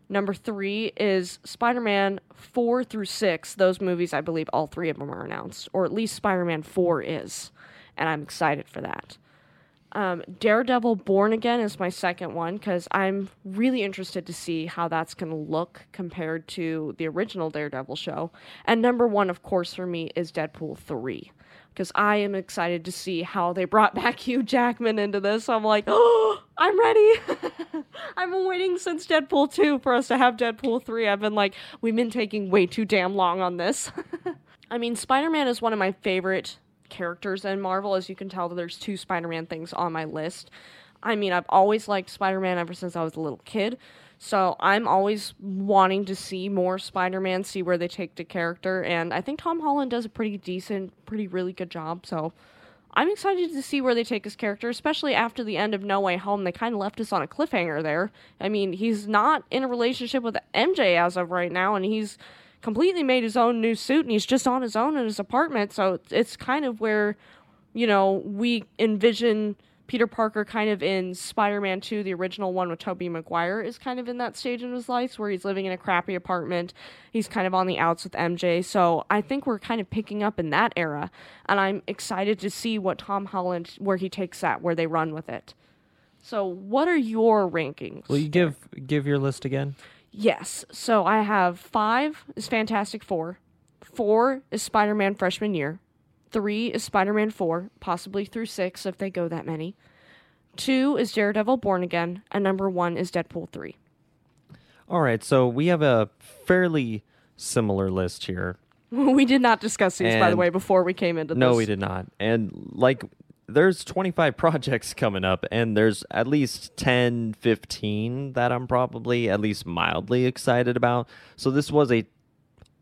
Number three is Spider Man 4 through 6. Those movies, I believe all three of them are announced, or at least Spider Man 4 is. And I'm excited for that. Um, Daredevil Born Again is my second one because I'm really interested to see how that's going to look compared to the original Daredevil show. And number one, of course, for me is Deadpool 3 because I am excited to see how they brought back Hugh Jackman into this. I'm like, oh, I'm ready. I've been waiting since Deadpool 2 for us to have Deadpool 3. I've been like, we've been taking way too damn long on this. I mean, Spider Man is one of my favorite characters in Marvel. As you can tell, there's two Spider Man things on my list. I mean, I've always liked Spider Man ever since I was a little kid. So I'm always wanting to see more Spider-Man, see where they take the character, and I think Tom Holland does a pretty decent, pretty really good job. So I'm excited to see where they take his character, especially after the end of No Way Home. They kind of left us on a cliffhanger there. I mean, he's not in a relationship with MJ as of right now, and he's completely made his own new suit, and he's just on his own in his apartment. So it's kind of where, you know, we envision Peter Parker kind of in Spider-Man 2, the original one with Tobey Maguire, is kind of in that stage in his life where he's living in a crappy apartment. He's kind of on the outs with MJ. So I think we're kind of picking up in that era. And I'm excited to see what Tom Holland, where he takes that, where they run with it. So what are your rankings? Will you give give your list again? Yes. So I have five is Fantastic Four. Four is Spider Man freshman year. Three is Spider Man 4, possibly through six if they go that many. Two is Daredevil Born Again. And number one is Deadpool 3. All right, so we have a fairly similar list here. we did not discuss these, by the way, before we came into this. No, we did not. And like there's 25 projects coming up and there's at least 10, 15 that I'm probably at least mildly excited about. So this was a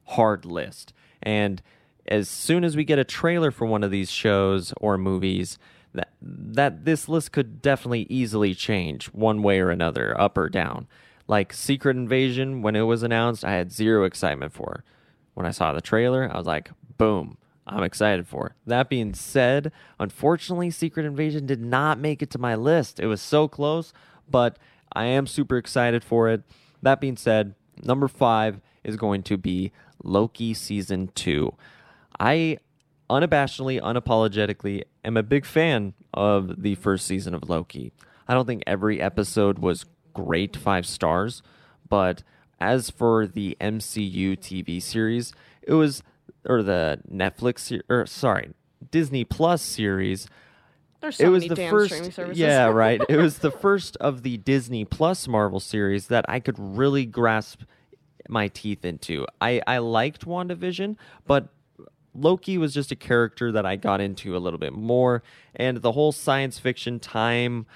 hard list. And as soon as we get a trailer for one of these shows or movies, that that this list could definitely easily change one way or another, up or down. Like Secret Invasion, when it was announced, I had zero excitement for. When I saw the trailer, I was like, boom, I'm excited for. That being said, unfortunately, Secret Invasion did not make it to my list. It was so close, but I am super excited for it. That being said, number five is going to be Loki season two. I unabashedly, unapologetically am a big fan of the first season of Loki. I don't think every episode was great five stars, but as for the MCU TV series, it was or the Netflix or sorry, Disney Plus series. There's so it was many the first streaming services. yeah right. It was the first of the disney plus marvel series that i could really grasp my teeth into. I i liked wandavision but loki was just a character that i got into a little bit more and the whole science fiction time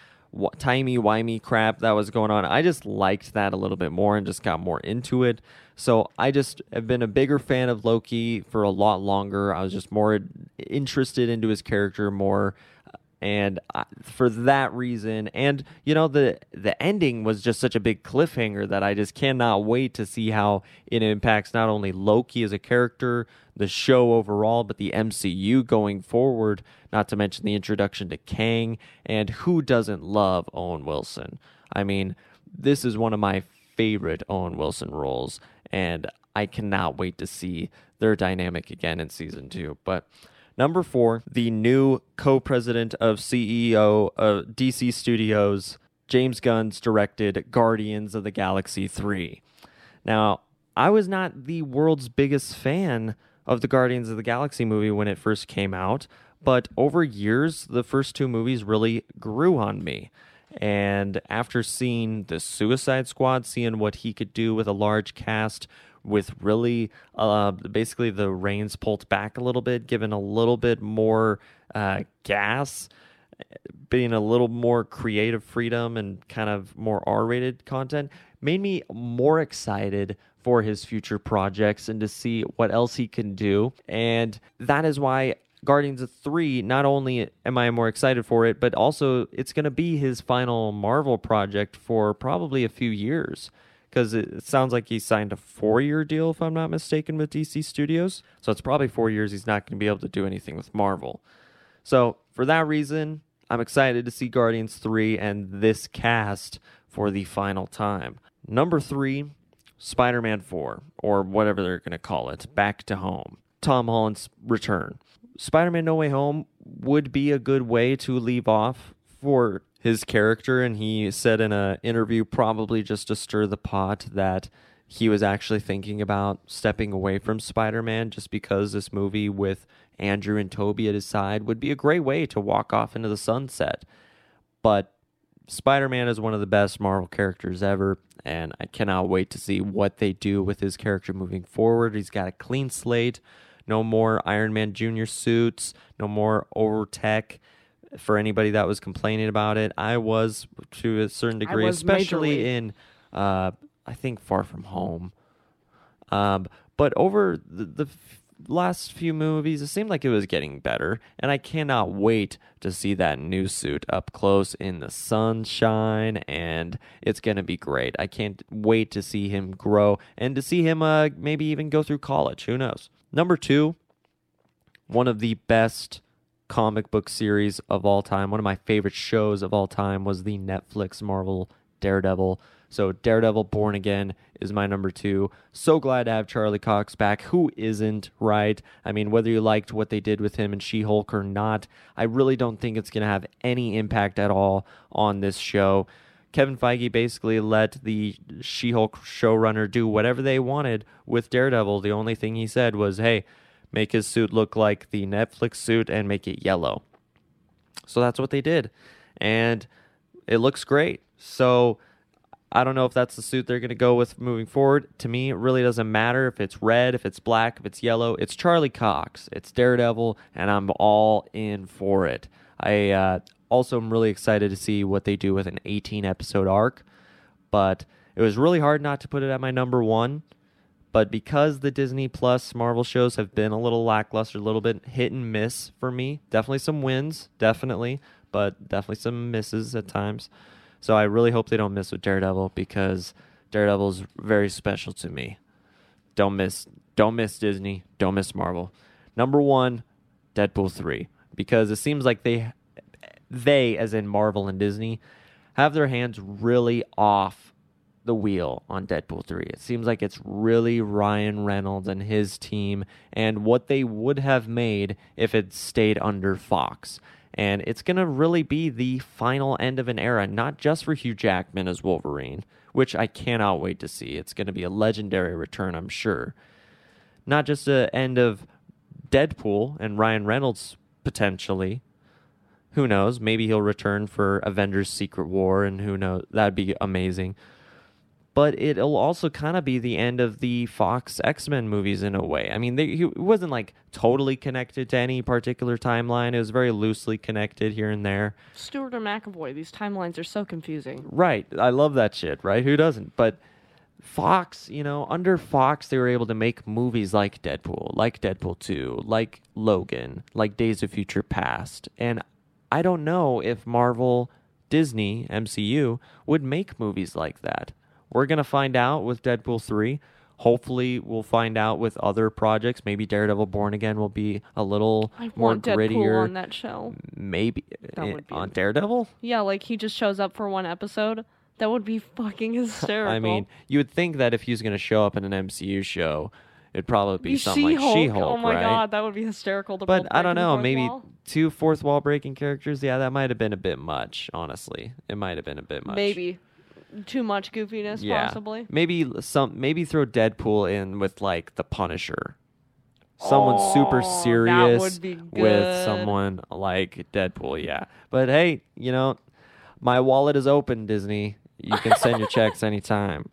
timey wimey crap that was going on. I just liked that a little bit more and just got more into it. So i just have been a bigger fan of loki for a lot longer. I was just more interested into his character more and for that reason, and you know the the ending was just such a big cliffhanger that I just cannot wait to see how it impacts not only Loki as a character, the show overall, but the MCU going forward. Not to mention the introduction to Kang, and who doesn't love Owen Wilson? I mean, this is one of my favorite Owen Wilson roles, and I cannot wait to see their dynamic again in season two. But number four, the new co president of CEO of uh, DC Studios, James Gunn's directed Guardians of the Galaxy 3. Now, I was not the world's biggest fan of the Guardians of the Galaxy movie when it first came out, but over years, the first two movies really grew on me. And after seeing the Suicide Squad, seeing what he could do with a large cast, with really uh, basically the reins pulled back a little bit, given a little bit more uh, gas, being a little more creative freedom and kind of more R rated content, made me more excited for his future projects and to see what else he can do. And that is why Guardians of 3, not only am I more excited for it, but also it's going to be his final Marvel project for probably a few years because it sounds like he signed a four year deal, if I'm not mistaken, with DC Studios. So it's probably four years he's not going to be able to do anything with Marvel. So for that reason, I'm excited to see Guardians 3 and this cast for the final time. Number three, Spider Man 4, or whatever they're going to call it, Back to Home. Tom Holland's return. Spider Man No Way Home would be a good way to leave off for his character, and he said in an interview, probably just to stir the pot, that he was actually thinking about stepping away from Spider Man just because this movie with Andrew and Tobey at his side would be a great way to walk off into the sunset. But Spider Man is one of the best Marvel characters ever, and I cannot wait to see what they do with his character moving forward. He's got a clean slate, no more Iron Man Jr. suits, no more over tech for anybody that was complaining about it. I was to a certain degree, especially majorly. in, uh, I think, Far From Home. Um, but over the, the last few movies, it seemed like it was getting better, and I cannot wait to see that new suit up close in the sunshine, and it's gonna be great. I can't wait to see him grow and to see him uh, maybe even go through college. Who knows? Number two, one of the best comic book series of all time. One of my favorite shows of all time was the Netflix Marvel Daredevil. So Daredevil Born Again is my number two. So glad to have Charlie Cox back. Who isn't, right? I mean, whether you liked what they did with him and She Hulk or not, I really don't think it's going to have any impact at all on this show. Kevin Feige basically let the She Hulk showrunner do whatever they wanted with Daredevil. The only thing he said was, hey, make his suit look like the Netflix suit and make it yellow. So that's what they did. And it looks great. So I don't know if that's the suit they're going to go with moving forward. To me, it really doesn't matter if it's red, if it's black, if it's yellow. It's Charlie Cox, it's Daredevil, and I'm all in for it. I uh, also am really excited to see what they do with an 18 episode arc, but it was really hard not to put it at my number one but because the Disney Plus Marvel shows have been a little lackluster, a little bit hit and miss for me, definitely some wins, definitely, but definitely some misses at times. So I really hope they don't miss with Daredevil because Daredevil is very special to me. Don't miss, don't miss Disney, don't miss Marvel. Number one, Deadpool three, because it seems like they, they as in Marvel and Disney, have their hands really off the wheel on Deadpool 3. It seems like it's really Ryan Reynolds and his team and what they would have made if it stayed under Fox. And it's going to really be the final end of an era, not just for Hugh Jackman as Wolverine, which I cannot wait to see. It's going to be a legendary return, I'm sure. Not just the end of Deadpool and Ryan Reynolds potentially. Who knows? Maybe he'll return for Avengers Secret War, and who knows? That'd be amazing but it'll also kind of be the end of the Fox X Men movies in a way. I mean, they, it wasn't like totally connected to any particular timeline. It was very loosely connected here and there. Stewart or McAvoy, these timelines are so confusing. Right. I love that shit, right? Who doesn't? But Fox, you know, under Fox, they were able to make movies like Deadpool, like Deadpool 2, like Logan, like Days of Future Past. And I don't know if Marvel, Disney, MCU would make movies like that. We're going to find out with Deadpool 3. Hopefully, we'll find out with other projects. Maybe Daredevil Born Again will be a little I more want Deadpool grittier. on that show. Maybe That eh, would be on amazing. Daredevil? Yeah, like he just shows up for one episode. That would be fucking hysterical. I mean, you would think that if he was going to show up in an MCU show, it'd probably be something like She-Hulk. She-Hulk, Oh my right? god, that would be hysterical. To But both I don't the know, fourth maybe wall. two fourth wall breaking characters. Yeah, that might have been a bit much. Honestly, it might have been a bit much. maybe too much goofiness, yeah, possibly. maybe some. Maybe throw Deadpool in with like the Punisher. Someone oh, super Oh, that serious would be with someone like Deadpool. Yeah, but hey, you know, my wallet is open, Disney. You can send your checks anytime.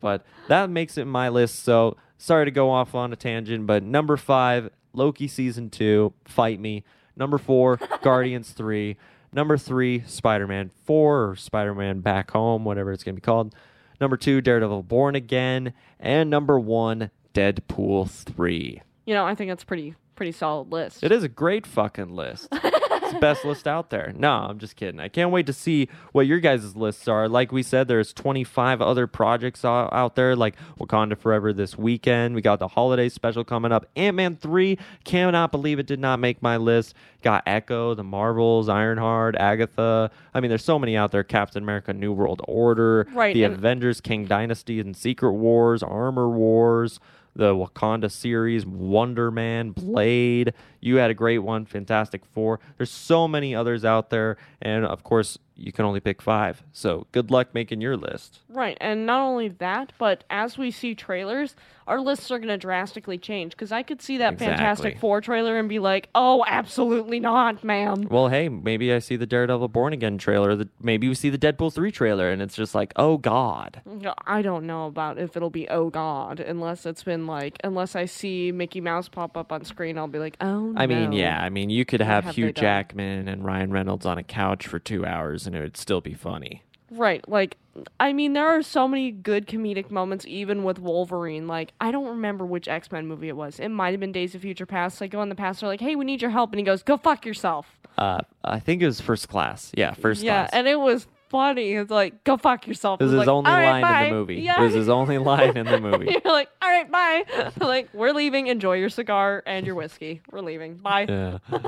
But that makes it my list. So sorry to go off on a tangent, but number five, Loki season two, fight me. Number four, Guardians three. Number three, Spider Man four or Spider Man Back Home, whatever it's gonna be called. Number two, Daredevil Born Again, and number one, Deadpool three. You know, I think that's pretty pretty solid list. It is a great fucking list. best list out there. No, I'm just kidding. I can't wait to see what your guys' lists are. Like we said, there's 25 other projects out, there, like Wakanda Forever this weekend. We got the holiday special coming up. Ant Man 3, cannot believe it did not make my list. Got Echo, The Marvels, Ironheart, Agatha. I mean, there's so many out there. Captain America, New World Order, Right, The Avengers, Kang Dynasty, and Secret Wars, Armor Wars the Wakanda series, Wonder Man, Blade. You had a great one, Fantastic Four. There's so many others out there, and of course, you can only pick five. So good luck making your list. Right, and not only that, but as we see trailers, our lists are going to drastically change. Because I could see that Fantastic Four trailer and be like, "Oh, absolutely not, ma'am." Well, hey, maybe I see the Daredevil Born Again trailer. The, maybe we see the Deadpool 3 trailer, and it's just like, oh, God. I don't know about if it'll be oh god, unless it's been like, unless I see Mickey Mouse pop up on screen, I'll be like, oh. I mean, yeah, I mean, you could have, have Hugh? Jackman and Ryan Reynolds on a couch for two hours, and it would still be funny. Right. Like, I mean, there are so many good comedic moments, even with Wolverine. Like, I don't remember which X Men movie it was. It might have been Days of Future Past. Like, go in the past, they're like, hey, we need your help. And he goes, go fuck yourself. Uh, I think it was First Class. Yeah, First yeah. Class. Yeah, and it was funny. It's like, go fuck yourself. This is It's his like, only "All right, line bye." in the movie. Yeah. It was his only line in the movie. You're like, all right, bye. like, we're leaving. Enjoy your cigar and your whiskey. We're leaving. Bye. Yeah.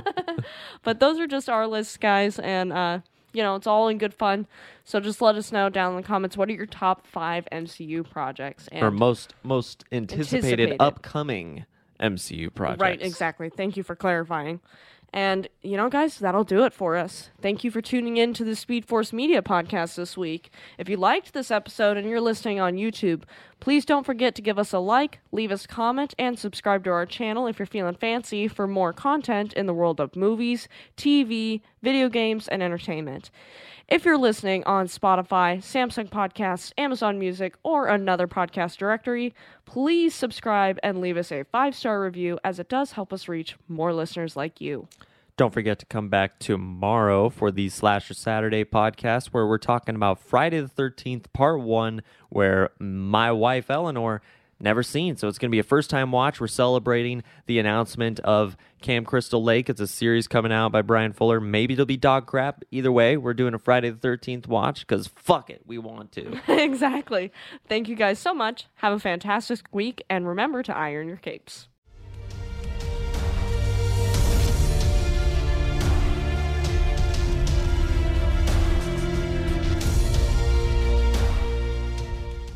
But those are just our lists, guys, and uh, you know, it's all in good fun. So just let us know down in the comments what are your top five MCU projects and or most most anticipated, Anticipated. upcoming MCU projects. Right, exactly. Thank you for clarifying. And, you know, guys, that'll do it for us. Thank you for tuning in to the Speed Force Media podcast this week. If you liked this episode and you're listening on YouTube, please don't forget to give us a like, leave us a comment, and subscribe to our channel if you're feeling fancy for more content in the world of movies, TV, video games, and entertainment. If you're listening on Spotify, Samsung Podcasts, Amazon Music, or another podcast directory, please subscribe and leave us a five star review as it does help us reach more listeners like you. Don't forget to come back tomorrow for the Slasher Saturday podcast where we're talking about Friday the 13th, part one, where my wife Eleanor never seen. So it's going to be a first time watch. We're celebrating the announcement of Camp Crystal Lake. It's a series coming out by Bryan Fuller. Maybe it'll be dog crap. Either way, we're doing a Friday the 13th watch because fuck it, we want to. exactly. Thank you guys so much. Have a fantastic week and remember to iron your capes.